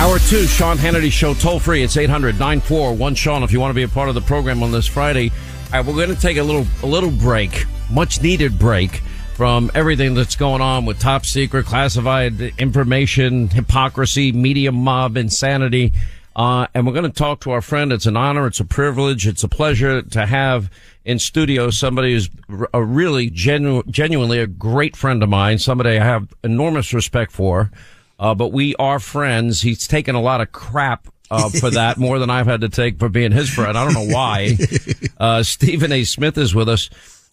Hour two, Sean Hannity Show, toll free. It's 800 941 Sean if you want to be a part of the program on this Friday. All right, we're going to take a little, a little break, much needed break from everything that's going on with top secret, classified information, hypocrisy, media mob, insanity. Uh, and we're going to talk to our friend. It's an honor. It's a privilege. It's a pleasure to have in studio somebody who's a really genu- genuinely a great friend of mine, somebody I have enormous respect for. Uh, but we are friends. He's taken a lot of crap uh, for that, more than I've had to take for being his friend. I don't know why. Uh, Stephen A. Smith is with us.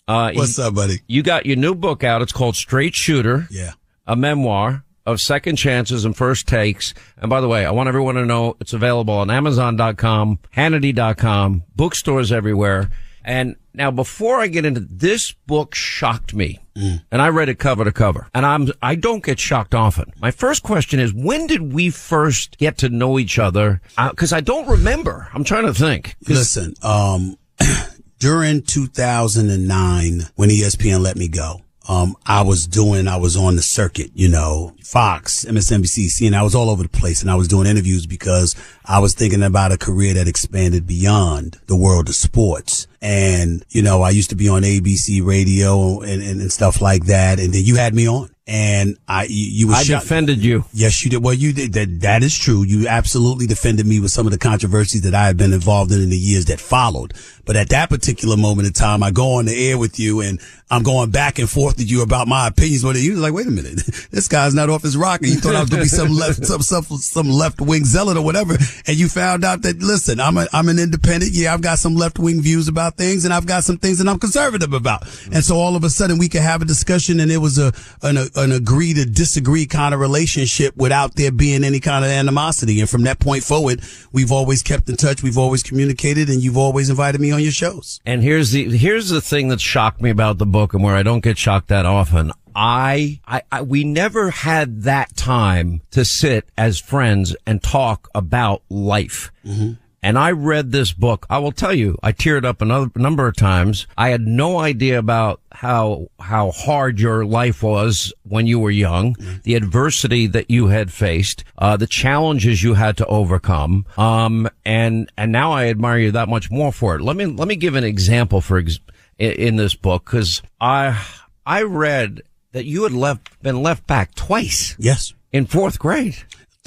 Uh, What's up, buddy? You got your new book out. It's called Straight Shooter Yeah. a memoir of second chances and first takes. And by the way, I want everyone to know it's available on Amazon.com, Hannity.com, bookstores everywhere. And now before I get into this book shocked me and I read it cover to cover and I'm, I don't get shocked often. My first question is, when did we first get to know each other? Uh, cause I don't remember. I'm trying to think. Listen, um, during 2009, when ESPN let me go, um, I was doing, I was on the circuit, you know, Fox, MSNBC, CNN. I was all over the place and I was doing interviews because I was thinking about a career that expanded beyond the world of sports. And, you know, I used to be on ABC radio and, and, and stuff like that. And then you had me on and I, you, you were I shocked- defended you. Yes, you did. Well, you did. That, that is true. You absolutely defended me with some of the controversies that I had been involved in in the years that followed. But at that particular moment in time, I go on the air with you and I'm going back and forth with you about my opinions. But you was like, wait a minute, this guy's not off his rocker. You thought I was going to be some left, some, some, some left wing zealot or whatever. And you found out that, listen, I'm a, I'm an independent. Yeah, I've got some left wing views about things and I've got some things that I'm conservative about. And so all of a sudden we could have a discussion and it was a, an, an agree to disagree kind of relationship without there being any kind of animosity. And from that point forward, we've always kept in touch. We've always communicated and you've always invited me on your shows. And here's the here's the thing that shocked me about the book and where I don't get shocked that often. I, I, I we never had that time to sit as friends and talk about life. Mm-hmm. And I read this book. I will tell you, I teared up another number of times. I had no idea about how, how hard your life was when you were young, the adversity that you had faced, uh, the challenges you had to overcome. Um, and, and now I admire you that much more for it. Let me, let me give an example for, ex- in, this book, cause I, I read that you had left, been left back twice Yes. in fourth grade.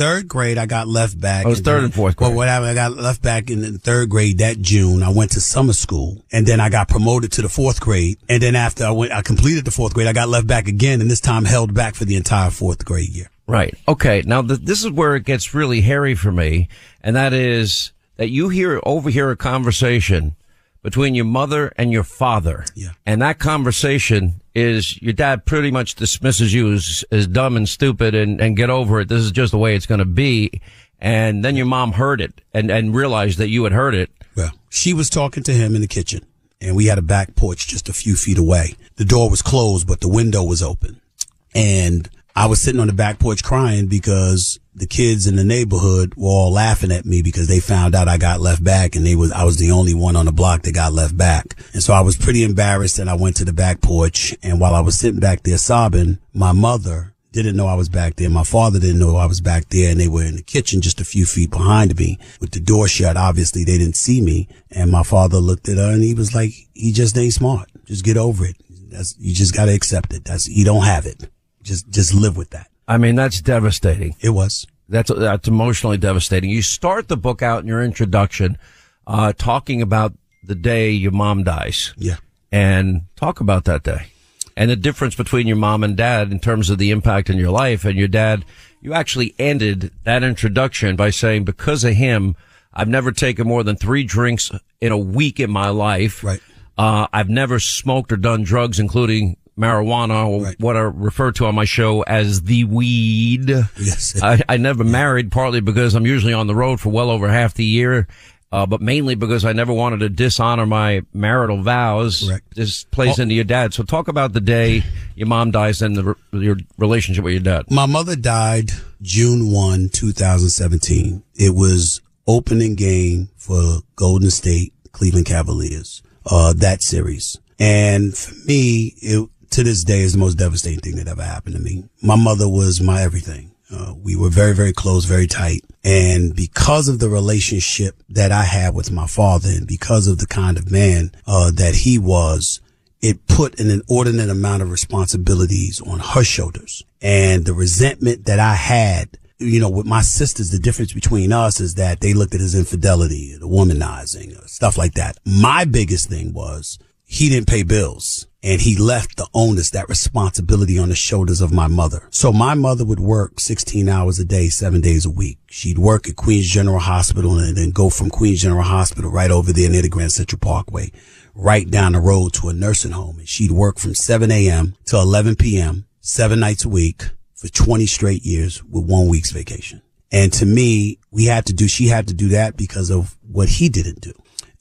Third grade, I got left back. Oh, I was third and fourth grade. Well, whatever. I got left back in the third grade that June. I went to summer school and then I got promoted to the fourth grade. And then after I went, I completed the fourth grade, I got left back again and this time held back for the entire fourth grade year. Right. Okay. Now th- this is where it gets really hairy for me, and that is that you hear overhear a conversation between your mother and your father. Yeah. And that conversation is your dad pretty much dismisses you as, as dumb and stupid and, and get over it. This is just the way it's going to be. And then your mom heard it and, and realized that you had heard it. Well, she was talking to him in the kitchen and we had a back porch just a few feet away. The door was closed, but the window was open. And I was sitting on the back porch crying because the kids in the neighborhood were all laughing at me because they found out I got left back and they was, I was the only one on the block that got left back. And so I was pretty embarrassed and I went to the back porch. And while I was sitting back there sobbing, my mother didn't know I was back there. My father didn't know I was back there and they were in the kitchen just a few feet behind me with the door shut. Obviously they didn't see me. And my father looked at her and he was like, he just ain't smart. Just get over it. That's, you just got to accept it. That's, you don't have it. Just, just live with that. I mean, that's devastating. It was. That's that's emotionally devastating. You start the book out in your introduction, uh, talking about the day your mom dies. Yeah. And talk about that day and the difference between your mom and dad in terms of the impact in your life. And your dad, you actually ended that introduction by saying, because of him, I've never taken more than three drinks in a week in my life. Right. Uh, I've never smoked or done drugs, including marijuana or Right. what I refer to on my show as the weed. Yes. I, I never married partly because I'm usually on the road for well over half the year. Uh, but mainly because I never wanted to dishonor my marital vows. Correct. This plays into your dad. So talk about the day your mom dies and the, your relationship with your dad. My mother died June 1, 2017. It was opening game for Golden State Cleveland Cavaliers, uh, that series. And for me, it, to this day is the most devastating thing that ever happened to me. My mother was my everything. Uh, we were very, very close, very tight. And because of the relationship that I had with my father and because of the kind of man, uh, that he was, it put an inordinate amount of responsibilities on her shoulders. And the resentment that I had, you know, with my sisters, the difference between us is that they looked at his infidelity, the womanizing, uh, stuff like that. My biggest thing was he didn't pay bills and he left the onus, that responsibility on the shoulders of my mother. So my mother would work 16 hours a day, seven days a week. She'd work at Queens General Hospital and then go from Queens General Hospital right over there near the Grand Central Parkway, right down the road to a nursing home. And she'd work from 7 a.m. to 11 p.m., seven nights a week for 20 straight years with one week's vacation. And to me, we had to do, she had to do that because of what he didn't do.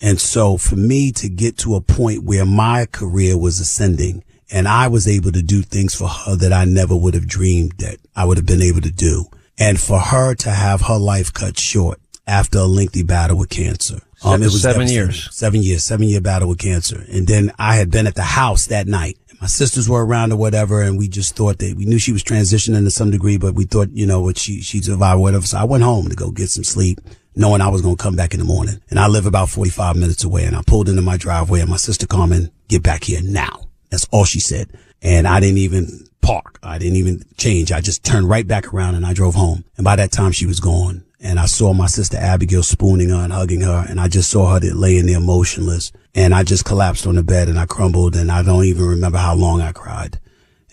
And so for me to get to a point where my career was ascending and I was able to do things for her that I never would have dreamed that I would have been able to do. And for her to have her life cut short after a lengthy battle with cancer. Um, Seven- seven years. Seven years, seven year battle with cancer. And then I had been at the house that night. My sisters were around or whatever, and we just thought that we knew she was transitioning to some degree, but we thought, you know, what she, she'd survive, whatever. So I went home to go get some sleep, knowing I was going to come back in the morning. And I live about 45 minutes away, and I pulled into my driveway, and my sister Carmen, get back here now. That's all she said. And I didn't even park. I didn't even change. I just turned right back around and I drove home. And by that time she was gone. And I saw my sister Abigail spooning her and hugging her. And I just saw her laying there motionless. And I just collapsed on the bed and I crumbled. And I don't even remember how long I cried.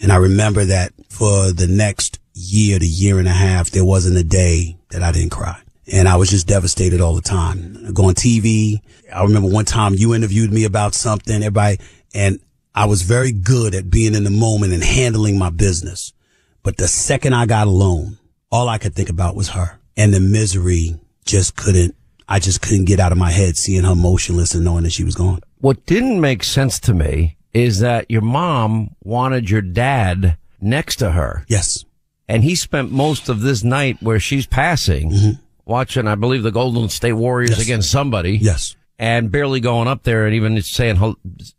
And I remember that for the next year to year and a half, there wasn't a day that I didn't cry. And I was just devastated all the time. I go on TV. I remember one time you interviewed me about something, everybody, and I was very good at being in the moment and handling my business. But the second I got alone, all I could think about was her and the misery just couldn't, I just couldn't get out of my head seeing her motionless and knowing that she was gone. What didn't make sense to me is that your mom wanted your dad next to her. Yes. and he spent most of this night where she's passing mm-hmm. Watching, I believe, the Golden State Warriors Yes. against somebody. Yes. And barely going up there and even saying, hold,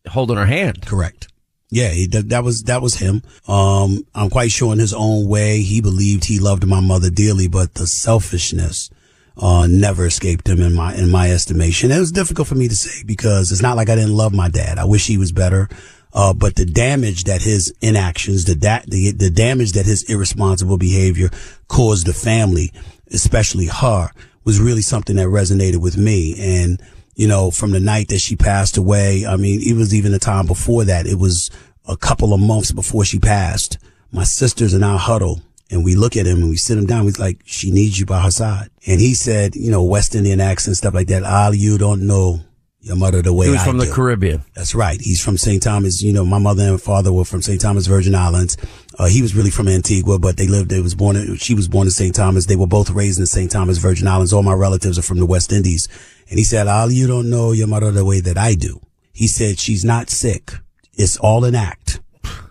holding her hand. Correct. Yeah, he, that, that was that was him. Um, I'm quite sure in his own way he believed he loved my mother dearly, but the selfishness uh, never escaped him in my in my estimation. It was difficult for me to say because it's not like I didn't love my dad. I wish he was better. Uh, but the damage that his inactions, the, da- the the damage that his irresponsible behavior caused the family, especially her, was really something that resonated with me. And, you know, from the night that she passed away, I mean, it was even the time before that. It was a couple of months before she passed. My sisters and I huddle and we look at him and we sit him down. We're like, she needs you by her side. And he said, you know, West Indian accent, stuff like that. All you don't know your mother the way He was I from the. Caribbean. That's right. He's from St. Thomas. You know, my mother and father were from St. Thomas Virgin Islands. Uh, he was really from Antigua, but they lived, they was born, in, she was born in St. Thomas. They were both raised in St. Thomas Virgin Islands. All my relatives are from the West Indies. And he said, all you don't know your mother the way that I do. He said, she's not sick. It's all an act.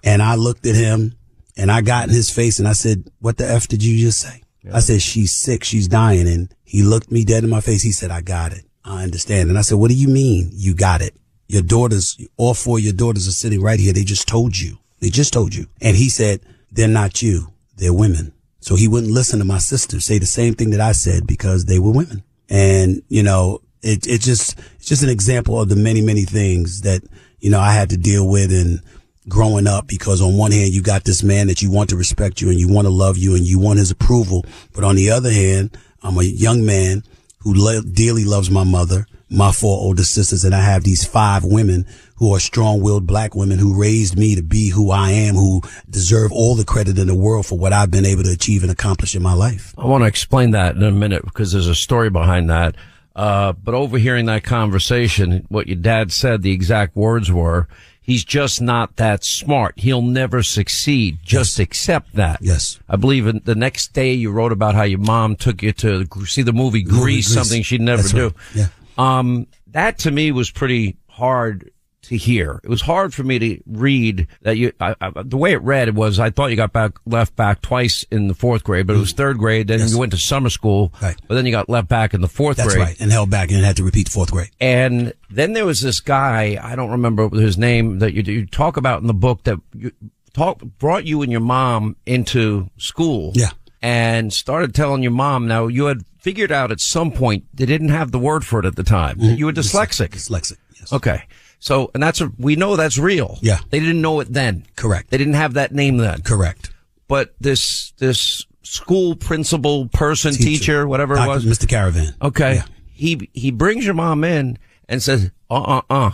And I looked at him and I got in his face and I said, what the F did you just say? I said, she's sick. She's dying. And he looked me dead in my face. He said, I got it. I understand. And I said, what do you mean you got it? Your daughters, all four of your daughters are sitting right here. They just told you. They just told you. And he said, they're not you. They're women. So he wouldn't listen to my sisters say the same thing that I said because they were women. And, you know, it, it just, it's just an example of the many, many things that, you know, I had to deal with and growing up because on one hand, you got this man that you want to respect you and you want to love you and you want his approval. But on the other hand, I'm a young man who dearly loves my mother, my four older sisters, and I have these five women who are strong-willed black women who raised me to be who I am, who deserve all the credit in the world for what I've been able to achieve and accomplish in my life. I want to explain that in a minute because there's a story behind that. Uh, but overhearing that conversation, what your dad said, the exact words were, he's just not that smart. He'll never succeed. Just accept that. Yes. I believe in the next day you wrote about how your mom took you to see the movie Grease, Grease. something she'd never That's do. right. Yeah. Um, that to me was pretty hard to hear. It was hard for me to read that you, I, I, the way it read was I thought you got back, left back twice in the fourth grade, but it was mm-hmm. third grade. Then. Yes. you went to summer school, Right. but then you got left back in the fourth That's grade. right. And held back and had to repeat the fourth grade. And then there was this guy, I don't remember his name that you, you talk about in the book that you talk, brought you and your mom into school. Yeah. And started telling your mom, now you had figured out at some point they didn't have the word for it at the time. that mm-hmm. You were dyslexic. Dyslexic. Yes. Okay. So, and that's a, we know that's real. Yeah. They didn't know it then. Correct. They didn't have that name then. Correct. But this, this school principal person, teacher, whatever it was. Mr. Caravan. Okay. Yeah. He, he brings your mom in and says, uh, uh, uh,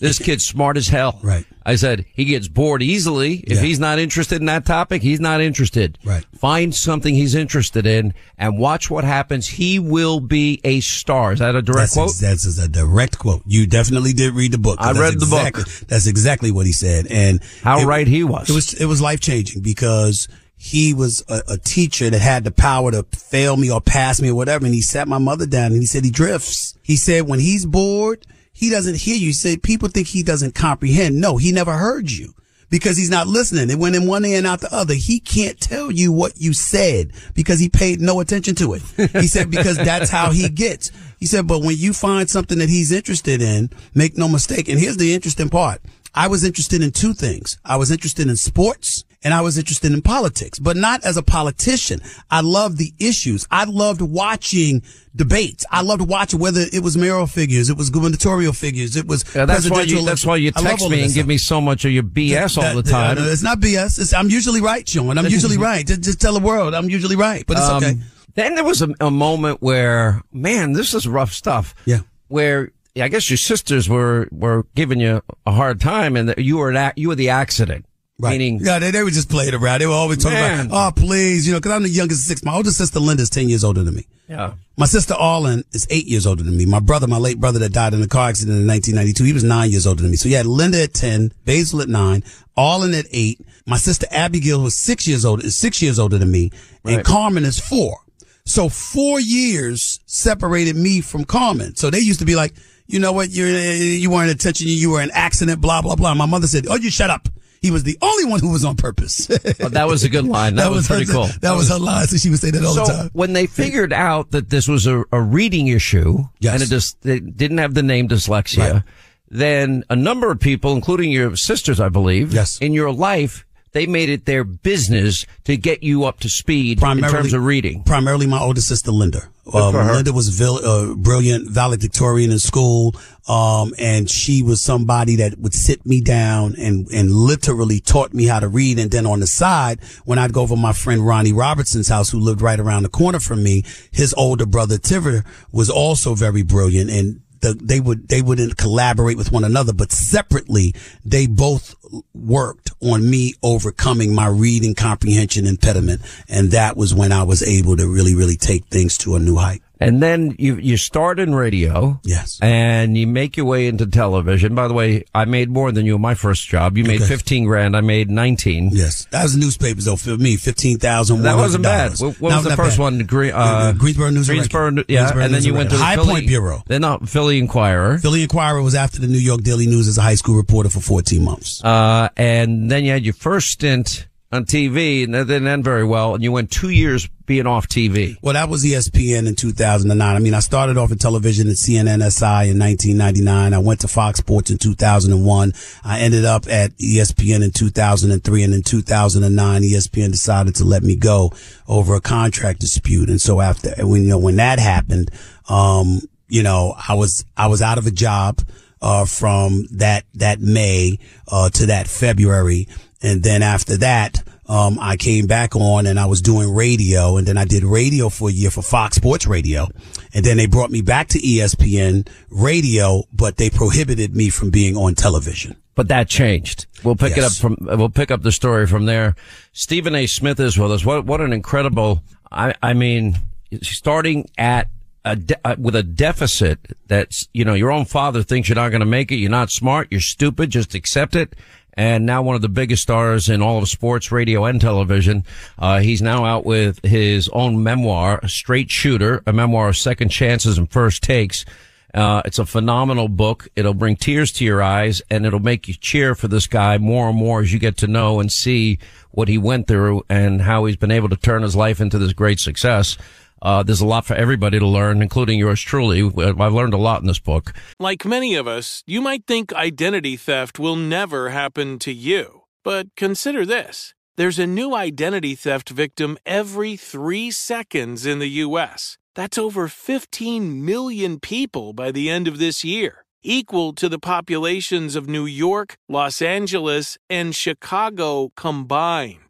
this kid's smart as hell. Right. I said, he gets bored easily. If Yeah. he's not interested in that topic, he's not interested. Right. Find something he's interested in and watch what happens. He will be a star. Is that a direct That's, quote? that's a direct quote. You definitely did read the book. I read the book. That's exactly what he said. And How it- right he was. It was, it was life changing because he was a, a teacher that had the power to fail me or pass me or whatever. And he sat my mother down and he said he drifts. He said when he's bored, he doesn't hear you. He said people think he doesn't comprehend. No, he never heard you. Because he's not listening. It went in one ear and out the other. He can't tell you what you said because he paid no attention to it. He said because that's how he gets. He said, but when you find something that he's interested in, make no mistake. And here's the interesting part. I was interested in two things. I was interested in sports and I was interested in politics, but not as a politician. I loved the issues. I loved watching debates. I loved watching whether it was mayoral figures, it was gubernatorial figures, it was Yeah, that's why you, that's why you elections. I love text me and give me so much of your BS all That- the that- time. uh, it's not BS. It's, I'm usually right, Sean. I'm usually right. Just, just tell the world I'm usually right, but it's Um, okay. Then there was a, a moment where, man, this is rough stuff. Yeah. Where I guess your sisters were were giving you a hard time, and you were an you were the accident. Right. Meaning, yeah, they, they were just playing around. They were always talking Man. about, oh, please, you know, because I'm the youngest of six. My older sister Linda is 10 years older than me. yeah, My sister Arlen is eight years older than me. My brother, my late brother that died in a car accident in 1992, he was nine years older than me. So you had Linda at 10, Basil at nine, Arlen at eight. My sister Abigail was six years older, is six years older than me. And Carmen is four. So four years separated me from Carmen. So they used to be like, you know what? You're, you weren't attention. You were an accident, blah, blah, blah. My mother said, oh, you shut up. He was the only one who was on purpose. Oh, that was a good line. That, was, pretty her, cool. That, was her line. So she would say that all so the time. when they figured out that this was a, a reading issue Yes. and it just it didn't have the name dyslexia, Right. then a number of people, including your sisters, I believe, Yes. in your life they made it their business to get you up to speed in terms of reading. Primarily my older sister, Linda. Um, Linda was a uh, brilliant valedictorian in school. Um, and she was somebody that would sit me down and, and literally taught me how to read. And then on the side, when I'd go over my friend Ronnie Robertson's house, who lived right around the corner from me, his older brother Tiver was also very brilliant. And the, they would they wouldn't collaborate with one another, but separately they both worked on me overcoming my reading comprehension impediment, and that was when I was able to really really take things to a new height. And then you you start in radio. Yes. And you make your way into television. By the way, I made more than you in my first job. You made Okay. 15 grand. I made 19. Yes, that was newspapers though. For me, fifteen thousand. That wasn't bad. What, what was the first one? Green, uh, Greensboro News. and Greensboro, Record. yeah. Greensboro and then News you went to the High Philly, Point Bureau. Then no, Philly Inquirer. Philly Inquirer was after the New York Daily News as a high school reporter for fourteen months. Uh, and then you had your first stint on TV and that didn't end very well. And you went two years being off TV. Well, that was ESPN in 2009. I mean, I started off in television at CNNSI in 1999. I went to Fox Sports in 2001. I ended up at ESPN in 2003. And in 2009, ESPN decided to let me go over a contract dispute. And so after, when, you know, when that happened, um, you know, I was, I was out of a job, uh, from that, that May, uh, to that February. And then after that, um, I came back on and I was doing radio and then I did radio for a year for Fox Sports Radio. And then they brought me back to ESPN radio, but they prohibited me from being on television. But that changed. We'll pick it up from, we'll pick up the story from there. Stephen A. Smith is with us. What, what an incredible, I, I mean, starting at a de- uh, with a deficit that's, you know, your own father thinks you're not going to make it. You're not smart. You're stupid. Just accept it. And now one of the biggest stars in all of sports, radio, and television. Uh, he's now out with his own memoir, Straight Shooter, a memoir of second chances and first takes. Uh, it's a phenomenal book. It'll bring tears to your eyes and it'll make you cheer for this guy more and more as you get to know and see what he went through and how he's been able to turn his life into this great success. Uh, there's a lot for everybody to learn, including yours truly. I've learned a lot in this book. Like many of us, you might think identity theft will never happen to you. But consider this there's a new identity theft victim every three seconds in the U.S. That's over 15 million people by the end of this year, equal to the populations of New York, Los Angeles, and Chicago combined.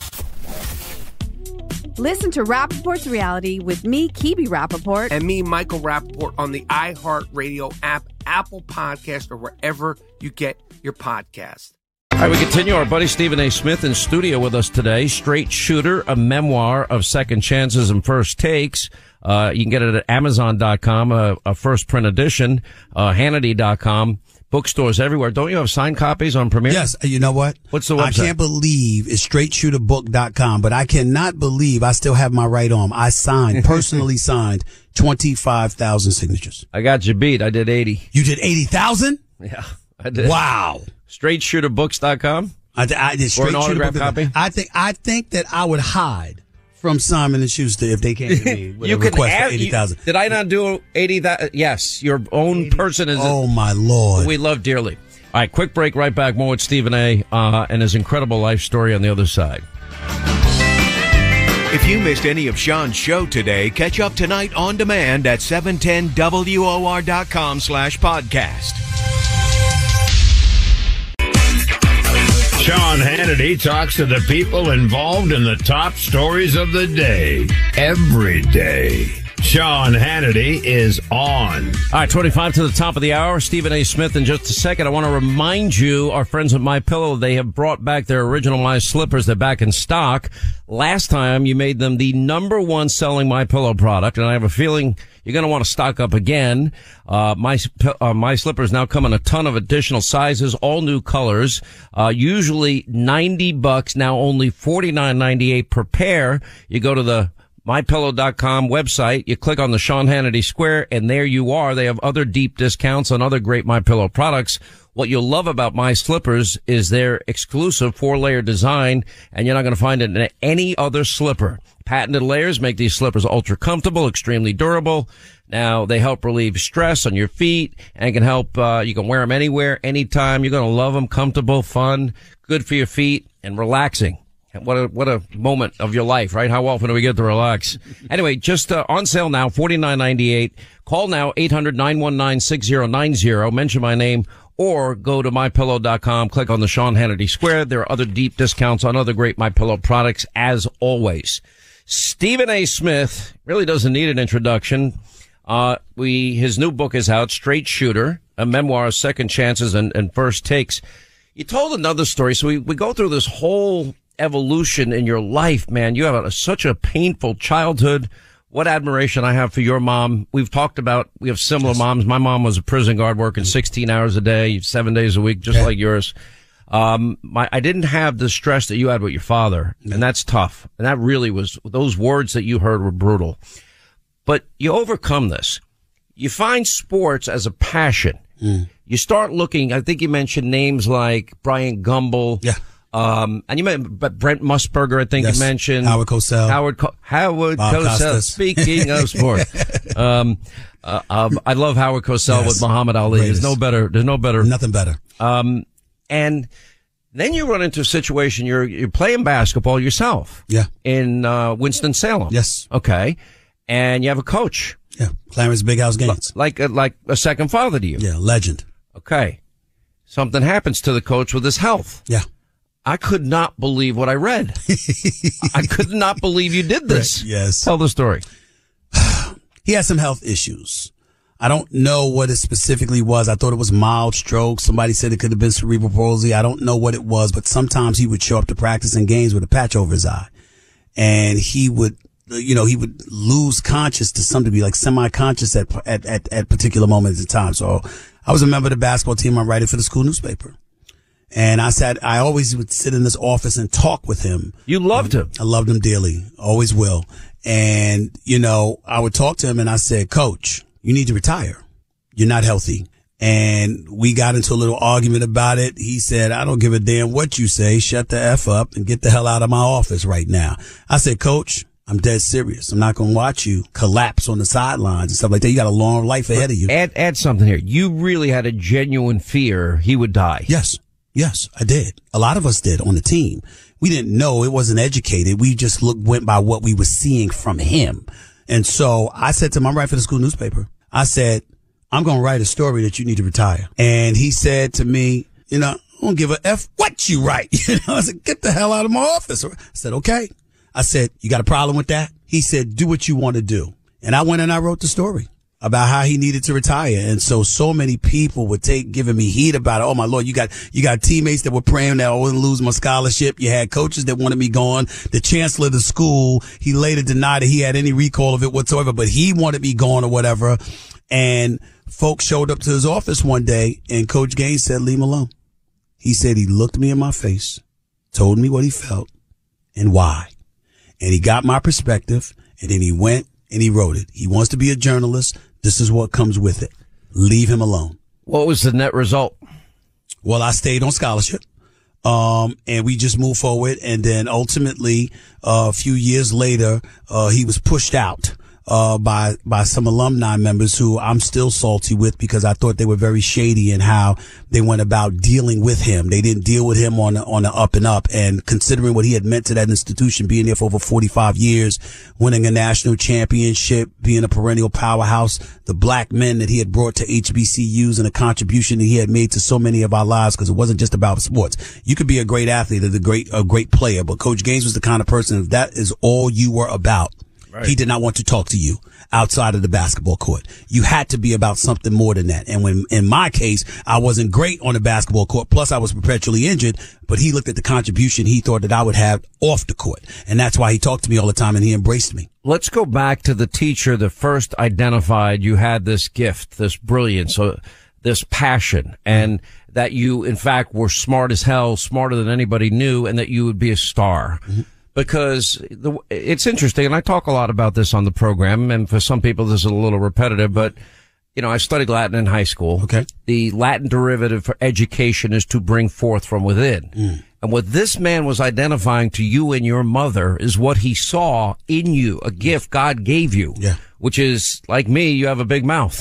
Listen to Rapaport's reality with me, Kibi Rapaport. And me, Michael Rapaport, on the iHeartRadio app, Apple Podcast, or wherever you get your podcast. All right, we continue. Our buddy Stephen A. Smith in studio with us today. Straight Shooter, a memoir of second chances and first takes. Uh, you can get it at Amazon.com, a, a first print edition, uh, Hannity.com, bookstores everywhere. Don't you have signed copies on Premiere? Yes. You know what? What's the website? I can't believe it's straightshooterbook.com, but I cannot believe I still have my right arm. I signed, personally signed 25,000 signatures. I got you beat. I did 80. You did 80,000? Yeah, I did. Wow. StraightShooterBooks.com? I, I did straight Or an autograph copy? I think, I think that I would hide from Simon and Schuster if they came to me with you a could request add, for 80,000. Did I not do 80,000? Yes, your own 80. person is. Oh my lord. We love dearly. All right, quick break, right back. More with Stephen A. Uh, and his incredible life story on the other side. If you missed any of Sean's show today, catch up tonight on demand at 710WOR.com slash podcast. Sean Hannity talks to the people involved in the top stories of the day every day. Sean Hannity is on. All right, 25 to the top of the hour. Stephen A. Smith in just a second. I want to remind you, our friends at My Pillow, they have brought back their original My Slippers. They're back in stock. Last time you made them the number one selling My Pillow product, and I have a feeling you're going to want to stock up again. Uh, my, uh, my slippers now come in a ton of additional sizes, all new colors. Uh, usually 90 bucks, now only 49.98 per pair. You go to the MyPillow.com website. You click on the Sean Hannity Square and there you are. They have other deep discounts on other great MyPillow products. What you'll love about My Slippers is their exclusive four layer design and you're not going to find it in any other slipper. Patented layers make these slippers ultra comfortable, extremely durable. Now they help relieve stress on your feet and can help, uh, you can wear them anywhere, anytime. You're going to love them, comfortable, fun, good for your feet and relaxing. What a, what a moment of your life, right? How often do we get to relax? anyway, just uh, on sale now, forty nine ninety eight. Call now, 800-919-6090. Mention my name or go to mypillow.com, click on the Sean Hannity Square. There are other deep discounts on other great MyPillow products as always. Stephen A. Smith really doesn't need an introduction. Uh, we, his new book is out, Straight Shooter, a memoir of second chances and, and first takes. You told another story. So we, we go through this whole evolution in your life, man. You have a, such a painful childhood. What admiration I have for your mom. We've talked about, we have similar moms. My mom was a prison guard working mm-hmm. 16 hours a day, seven days a week, just like yours. Um, my, I didn't have the stress that you had with your father, and mm-hmm. that's tough. And that really was, those words that you heard were brutal. But you overcome this. You find sports as a passion. Mm. You start looking, I think you mentioned names like Bryant Gumbel. Yeah. Um, and you mentioned Brent Musburger, I think Yes. you mentioned. Howard Cosell. Howard, Co- Howard Bob Cosell. Costas. Speaking of sport. um, uh, um, I love Howard Cosell Yes. with Muhammad Ali. Greatest. There's no better, there's no better. Nothing better. Um, and then you run into a situation, you're, you're playing basketball yourself. Yeah. In, uh, Winston-Salem. Yes. Okay. And you have a coach. Yeah. Clarence Big House Gaines. Like, a, like a second father to you. Yeah. Legend. Okay. Something happens to the coach with his health. Yeah. I could not believe what I read. I could not believe you did this. Yes. Tell the story. He had some health issues. I don't know what it specifically was. I thought it was mild stroke. Somebody said it could have been cerebral palsy. I don't know what it was, but sometimes he would show up to practice and games with a patch over his eye. And he would, you know, he would lose conscious to some degree, like semi-conscious at, at, at, at particular moments in time. So I was a member of the basketball team. I'm writing for the school newspaper. And I sat, I always would sit in this office and talk with him. You loved him. I loved him dearly. Always will. And, you know, I would talk to him and I said, coach, you need to retire. You're not healthy. And we got into a little argument about it. He said, I don't give a damn what you say. Shut the F up and get the hell out of my office right now. I said, coach, I'm dead serious. I'm not going to watch you collapse on the sidelines and stuff like that. You got a long life ahead of you. Add, add something here. You really had a genuine fear he would die. Yes. Yes, I did. A lot of us did on the team. We didn't know it wasn't educated. We just looked, went by what we were seeing from him. And so I said to him, I'm writing for the school newspaper. I said, I'm going to write a story that you need to retire. And he said to me, you know, I don't give a F what you write. You know, I said, get the hell out of my office. I said, okay. I said, you got a problem with that? He said, do what you want to do. And I went and I wrote the story about how he needed to retire. And so, so many people would take, giving me heat about it. Oh my Lord, you got, you got teammates that were praying that I wouldn't lose my scholarship. You had coaches that wanted me gone. The chancellor of the school, he later denied that he had any recall of it whatsoever, but he wanted me gone or whatever. And folks showed up to his office one day and Coach Gaines said, leave him alone. He said he looked me in my face, told me what he felt and why. And he got my perspective and then he went and he wrote it. He wants to be a journalist. This is what comes with it. Leave him alone. What was the net result? Well, I stayed on scholarship. Um, and we just moved forward. And then ultimately, uh, a few years later, uh, he was pushed out. Uh, by, by some alumni members who I'm still salty with because I thought they were very shady in how they went about dealing with him. They didn't deal with him on on the up and up. And considering what he had meant to that institution, being there for over 45 years, winning a national championship, being a perennial powerhouse, the black men that he had brought to HBCUs and the contribution that he had made to so many of our lives because it wasn't just about sports. You could be a great athlete a great, a great player, but Coach Gaines was the kind of person, if that is all you were about, Right. he did not want to talk to you outside of the basketball court. You had to be about something more than that. And when, in my case, I wasn't great on the basketball court. Plus I was perpetually injured, but he looked at the contribution he thought that I would have off the court. And that's why he talked to me all the time and he embraced me. Let's go back to the teacher that first identified you had this gift, this brilliance, uh, this passion, and that you, in fact, were smart as hell, smarter than anybody knew, and that you would be a star. Because the, it's interesting, and I talk a lot about this on the program, and for some people this is a little repetitive, but you know, I studied Latin in high school. Okay. The Latin derivative for education is to bring forth from within. Mm. And what this man was identifying to you and your mother is what he saw in you, a gift God gave you. Yeah. Which is like me, you have a big mouth,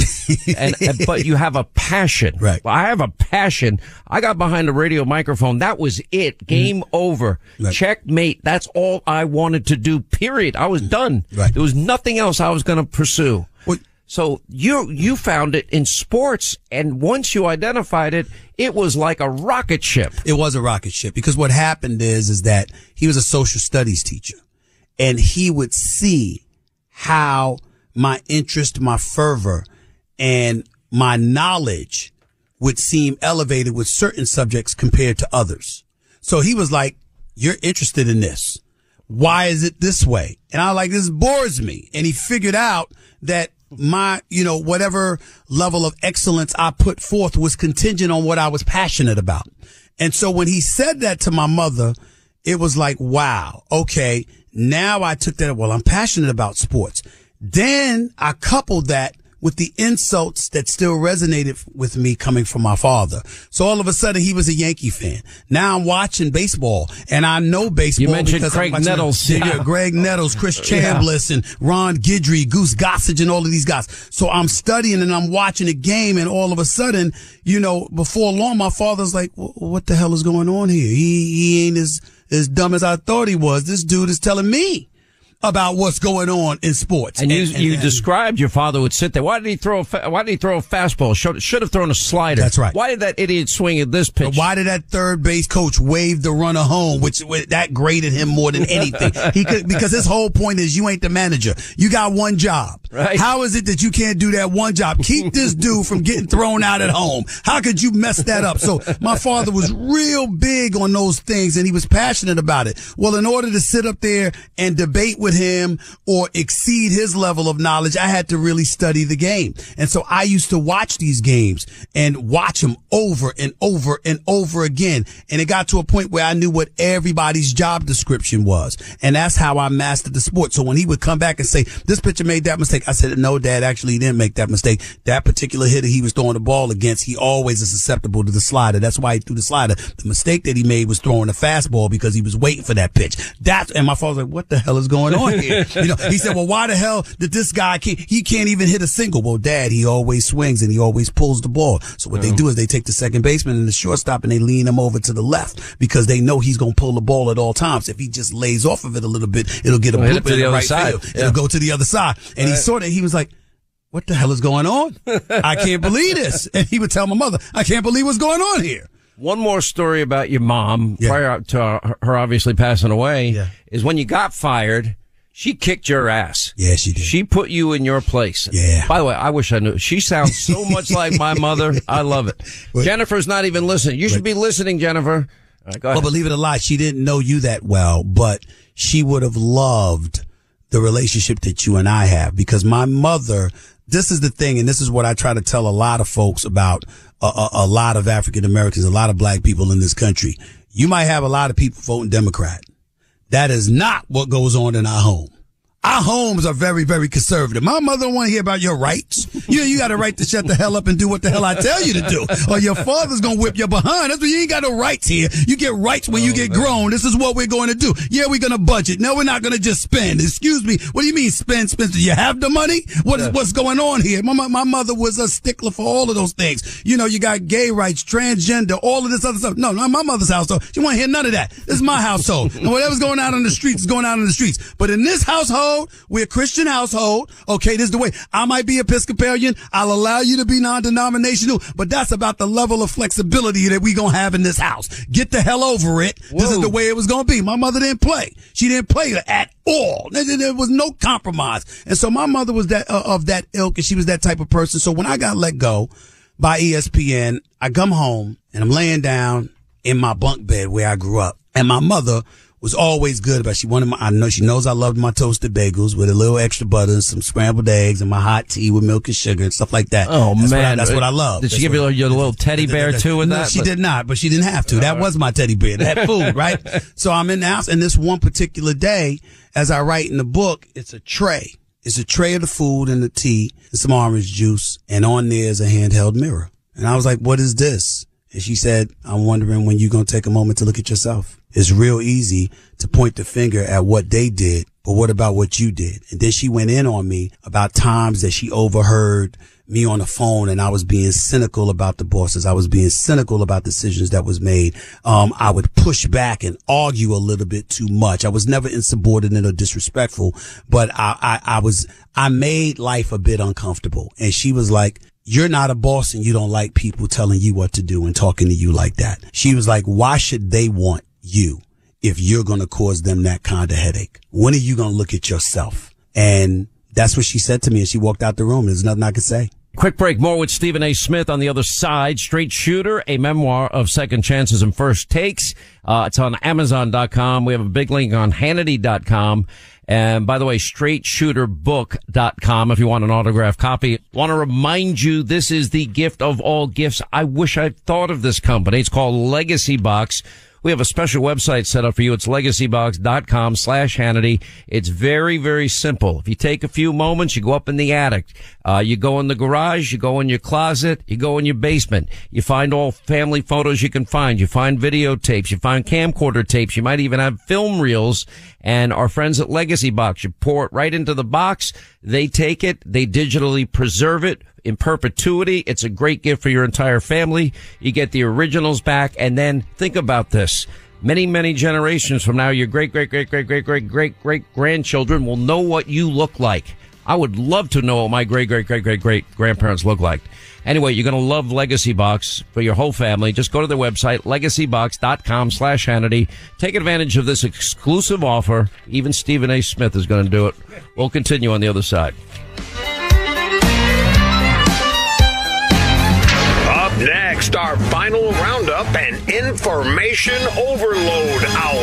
and, and but you have a passion. Right. I have a passion. I got behind a radio microphone. That was it. Game over. Mm-hmm. Right. Checkmate. That's all I wanted to do. Period. I was done. Right. There was nothing else I was going to pursue. Well- So you you found it in sports, and once you identified it, it was like a rocket ship. It was a rocket ship because what happened is, is that he was a social studies teacher and he would see how my interest, my fervor and my knowledge would seem elevated with certain subjects compared to others. So he was like, you're interested in this. Why is it this way? And I was like, this bores me. And he figured out that my, you know, whatever level of excellence I put forth was contingent on what I was passionate about. And so when he said that to my mother, it was like, wow, okay, now I took that, well, I'm passionate about sports. Then I coupled that with the insults that still resonated with me coming from my father. So all of a sudden he was a Yankee fan. Now I'm watching baseball and I know baseball. You mentioned because Craig Nettles. Yeah, Yeah. Graig Nettles, Chris Chambliss and Ron Guidry, Goose Gossage and all of these guys. So I'm studying and I'm watching a game and all of a sudden, you know, before long, my father's like, what the hell is going on here? He, he ain't as, as dumb as I thought he was. This dude is telling me about what's going on in sports. And you you described your father would sit there. Why did he throw a fa- Why did he throw a fastball? Should should have thrown a slider. That's right. Why did that idiot swing at this pitch? Why did that third base coach wave the runner home, which which- that graded him more than anything? he could because his whole point is you ain't the manager. You got one job. Right. How is it that you can't do that one job? Keep this dude from getting thrown out at home. How could you mess that up? So my father was real big on those things and he was passionate about it. Well, in order to sit up there and debate with him or exceed his level of knowledge, I had to really study the game. And so I used to watch these games and watch them over and over and over again. And it got to a point where I knew what everybody's job description was. And that's how I mastered the sport. So when he would come back and say, this pitcher made that mistake, I said, no, dad, actually he didn't make that mistake. That particular hitter he was throwing the ball against, he always is susceptible to the slider. That's why he threw the slider. The mistake that he made was throwing a fastball because he was waiting for that pitch. That's, and my father's like, what the hell is going on you know, he said, well, why the hell did this guy can't, he can't even hit a single? Well, dad, he always swings and he always pulls the ball. So what they do is they take the second baseman and the shortstop and they lean him over to the left because they know he's going to pull the ball at all times. If he just lays off of it a little bit, it'll get a Well, it to in the the other right side. field. Yeah. It'll go to the other side. And he Right. saw that. He was like, what the hell is going on? I can't believe this. And he would tell my mother, I can't believe what's going on here. One more story about your mom prior to her- her obviously passing away is when you got fired. She kicked your ass. Yeah, she did. She put you in your place. Yeah. By the way, I wish I knew. She sounds so much like my mother. I love it. Jennifer's not even listening. You should be listening, Jennifer. All right, go oh, Well, believe it or not, she didn't know you that well, but she would have loved the relationship that you and I have because my mother, this is the thing, and this is what I try to tell a lot of folks about a, a, a lot of African Americans, a lot of black people in this country. You might have a lot of people voting Democrat. That is not what goes on in our home. Our homes are very, very conservative. My mother don't want to hear about your rights. You, you got a right to shut the hell up and do what the hell I tell you to do. Or your father's going to whip your behind. That's why you ain't got no rights here. You get rights when you get grown. This is what we're going to do. Yeah, we're going to budget. No, we're not going to just spend. Excuse me. What do you mean spend, spend? Do you have the money? What is, what's going on here? My, my mother was a stickler for all of those things. You know, you got gay rights, transgender, all of this other stuff. No, not my mother's household. She want to hear none of that. This is my household. And whatever's going out on the streets is going out on the streets. But in this household, we're a Christian household. Okay, this is the way. I might be Episcopalian. I'll allow you to be non-denominational, but that's about the level of flexibility that we gonna have in this house. Get the hell over it. This is the way it was gonna be. My mother didn't play. She didn't play at all. There, was no compromise. And so my mother was that, uh, of that ilk and she was that type of person. So when I got let go by ESPN, I come home and I'm laying down in my bunk bed where I grew up and my mother was always good about. She wanted my. I know she knows I loved my toasted bagels with a little extra butter, and some scrambled eggs, and my hot tea with milk and sugar and stuff like that. Oh that's man, what I, that's what I love. Did she give you your little teddy bear too with no, that? she did not, but she didn't have to. That was my teddy bear. That food, right? So I'm in the house, and this one particular day, as I write in the book, it's a tray. It's a tray of the food and the tea and some orange juice, and on there is a handheld mirror. And I was like, "What is this?" And she said, "I'm wondering when you're gonna take a moment to look at yourself. It's real easy to point the finger at what they did, but what about what you did?" And then she went in on me about times that she overheard me on the phone and I was being cynical about the bosses. I was being cynical about decisions that was made. Um, I would push back and argue a little bit too much. I was never insubordinate or disrespectful, but I, I, I was, I made life a bit uncomfortable. And she was like, you're not a boss and you don't like people telling you what to do and talking to you like that. She was like, why should they want you if you're going to cause them that kind of headache? When are you going to look at yourself? And that's what she said to me. And she walked out the room. There's nothing I could say. Quick break. More with Stephen A. Smith on the other side. Straight Shooter, a memoir of second chances and first takes. Uh, it's on Amazon.com. We have a big link on Hannity.com. And by the way, straightshooterbook.com if you want an autographed copy. Want to remind you, this is the gift of all gifts. I wish I'd thought of this company. It's called Legacy Box. We have a special website set up for you. It's legacybox.com slash Hannity. It's very, very simple. If you take a few moments, you go up in the attic, uh, you go in the garage, you go in your closet, you go in your basement. You find all family photos you can find. You find videotapes. You find camcorder tapes. You might even have film reels. And our friends at Legacy Box, you pour it right into the box. They take it. They digitally preserve it in perpetuity. It's a great gift for your entire family. You get the originals back. And then think about this. Many, many generations from now, your great, great, great, great, great, great, great, great grandchildren will know what you look like. I would love to know what my great, great, great, great, great grandparents look like. Anyway, you're going to love Legacy Box for your whole family. Just go to their website, legacybox.com slash Hannity. Take advantage of this exclusive offer. Even Stephen A. Smith is going to do it. We'll continue on the other side. Up next, our final roundup and information overload hour.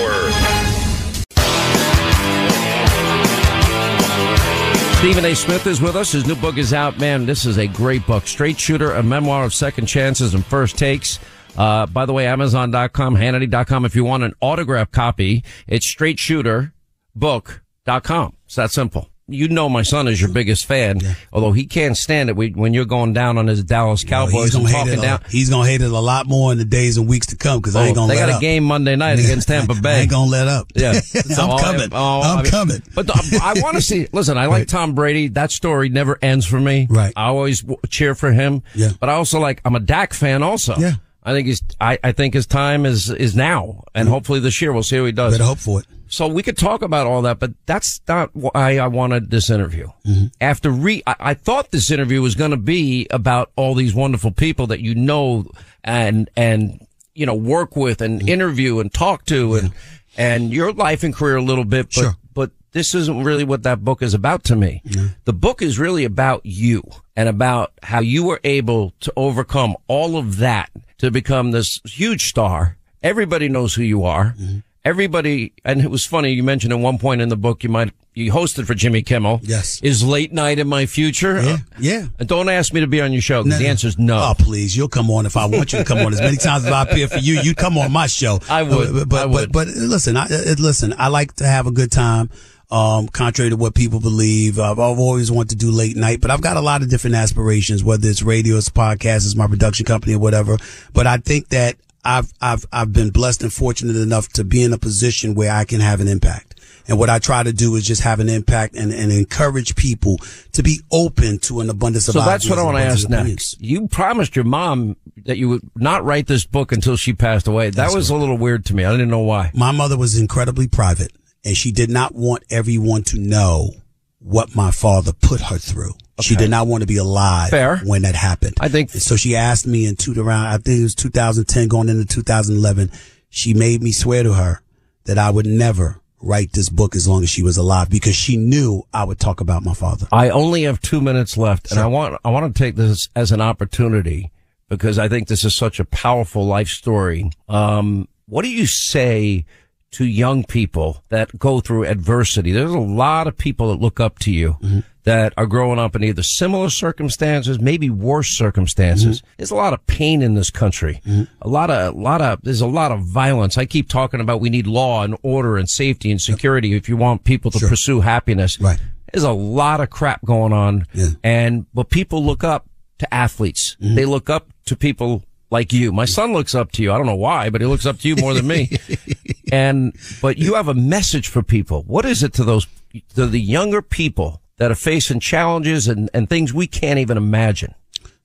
Stephen A. Smith is with us. His new book is out. Man, this is a great book. Straight Shooter, a memoir of second chances and first takes. Uh, by the way, Amazon.com, Hannity.com. If you want an autograph copy, it's Straight Shooter straightshooterbook.com. It's that simple. You know my son is your biggest fan, although he can't stand it when you're going down on his Dallas Cowboys he's gonna hate it. down. He's gonna hate it a lot more in the days and weeks to come because I Oh, ain't gonna. they let got a game Monday night against Tampa Bay. I ain't gonna let up. Yeah, I'm oh, coming. oh, oh I'm I mean, coming. But the, I want to see. Listen, I like Tom Brady. That story never ends for me. Right. I always cheer for him. Yeah. But I also like. I'm a Dak fan. Also. Yeah. I think he's. I, I think his time is is now, and hopefully this year we'll see how he does. Better hope for it. So we could talk about all that, but that's not why I wanted this interview. Mm-hmm. After re, I, I thought this interview was going to be about all these wonderful people that you know and and you know work with and Mm-hmm. interview and talk to and and your life and career a little bit, but but this isn't really what that book is about to me. The book is really about you and about how you were able to overcome all of that to become this huge star. Everybody knows who you are. Mm-hmm. Everybody, and it was funny. You mentioned at one point in the book you might you hosted for Jimmy Kimmel. Yes, is late night in my future? Yeah, yeah. Uh, and don't ask me to be on your show because the answer is no. Oh, please, you'll come on if I want you to come on. As many times as I appear for you, you come on my show. I would, But but, I would. but, but listen, I, uh, uh, listen. I like to have a good time. Um, contrary to what people believe, I've, I've always wanted to do late night, but I've got a lot of different aspirations, whether it's radio, it's podcast, it's my production company or whatever. But I think that I've, I've, I've been blessed and fortunate enough to be in a position where I can have an impact. And what I try to do is just have an impact and, and encourage people to be open to an abundance of So that's what I want to ask next. You promised your mom that you would not write this book until she passed away. That That's was a little weird to me. I didn't know why. My mother was incredibly private and she did not want everyone to know what my father put her through. She did not want to be alive Fair. when that happened. I think so. She asked me in two around, I think it was 2010 going into 2011. She made me swear to her that I would never write this book as long as she was alive because she knew I would talk about my father. I only have two minutes left, and I want I want to take this as an opportunity because I think this is such a powerful life story. Um, what do you say to young people that go through adversity? There's a lot of people that look up to you mm-hmm. that are growing up in either similar circumstances, maybe worse circumstances. Mm-hmm. There's a lot of pain in this country. Mm-hmm. A lot of, a lot of, there's a lot of violence. I keep talking about we need law and order and safety and security if you want people to pursue happiness. Right. There's a lot of crap going on. And, but people look up to athletes. They look up to people like you. My son looks up to you. I don't know why, but he looks up to you more than me. and, but you have a message for people. What is it to those, to the younger people that are facing challenges and, and things we can't even imagine?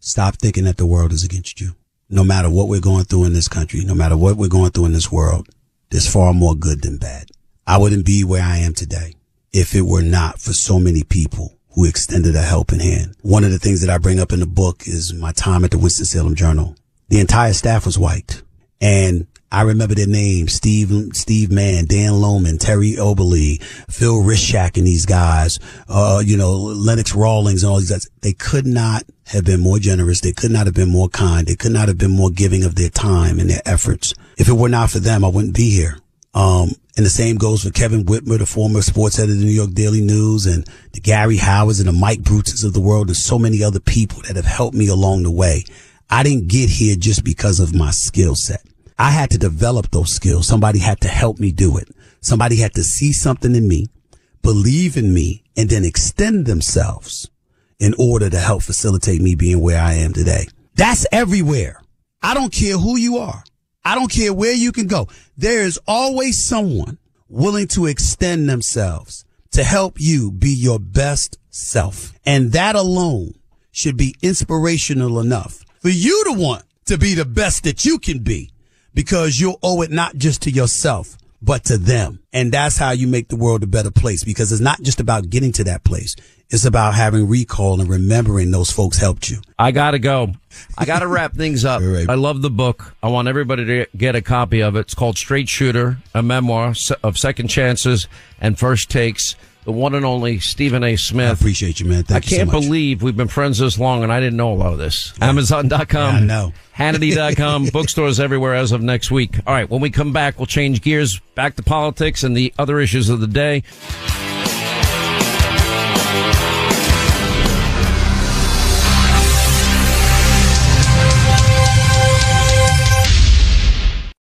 Stop thinking that the world is against you. No matter what we're going through in this country, no matter what we're going through in this world, there's far more good than bad. I wouldn't be where I am today if it were not for so many people who extended a helping hand. One of the things that I bring up in the book is my time at the Winston-Salem Journal. The entire staff was white. And I remember their names, Steve, Steve Mann, Dan Lohman, Terry Oberle, Phil Rishak and these guys, uh, you know, Lenox Rawlings and all these guys. They could not have been more generous. They could not have been more kind. They could not have been more giving of their time and their efforts. If it were not for them, I wouldn't be here. Um, and the same goes for Kevin Whitmer, the former sports editor of the New York Daily News and the Gary Howards and the Mike Bruces of the world and so many other people that have helped me along the way. I didn't get here just because of my skill set. I had to develop those skills. Somebody had to help me do it. Somebody had to see something in me, believe in me, and then extend themselves in order to help facilitate me being where I am today. That's everywhere. I don't care who you are. I don't care where you can go. There is always someone willing to extend themselves to help you be your best self. And that alone should be inspirational enough for you to want to be the best that you can be because you'll owe it not just to yourself, but to them. And that's how you make the world a better place because it's not just about getting to that place. It's about having recall and remembering those folks helped you. I gotta go. I gotta wrap things up. I love the book. I want everybody to get a copy of it. It's called Straight Shooter, a memoir of second chances and first takes. The one and only Stephen A. Smith. I appreciate you, man. Thank I you so can't much. believe we've been friends this long and I didn't know a lot of this. Amazon.com. Yeah, I know. Hannity.com, bookstores everywhere as of next week. All right, when we come back, we'll change gears back to politics and the other issues of the day.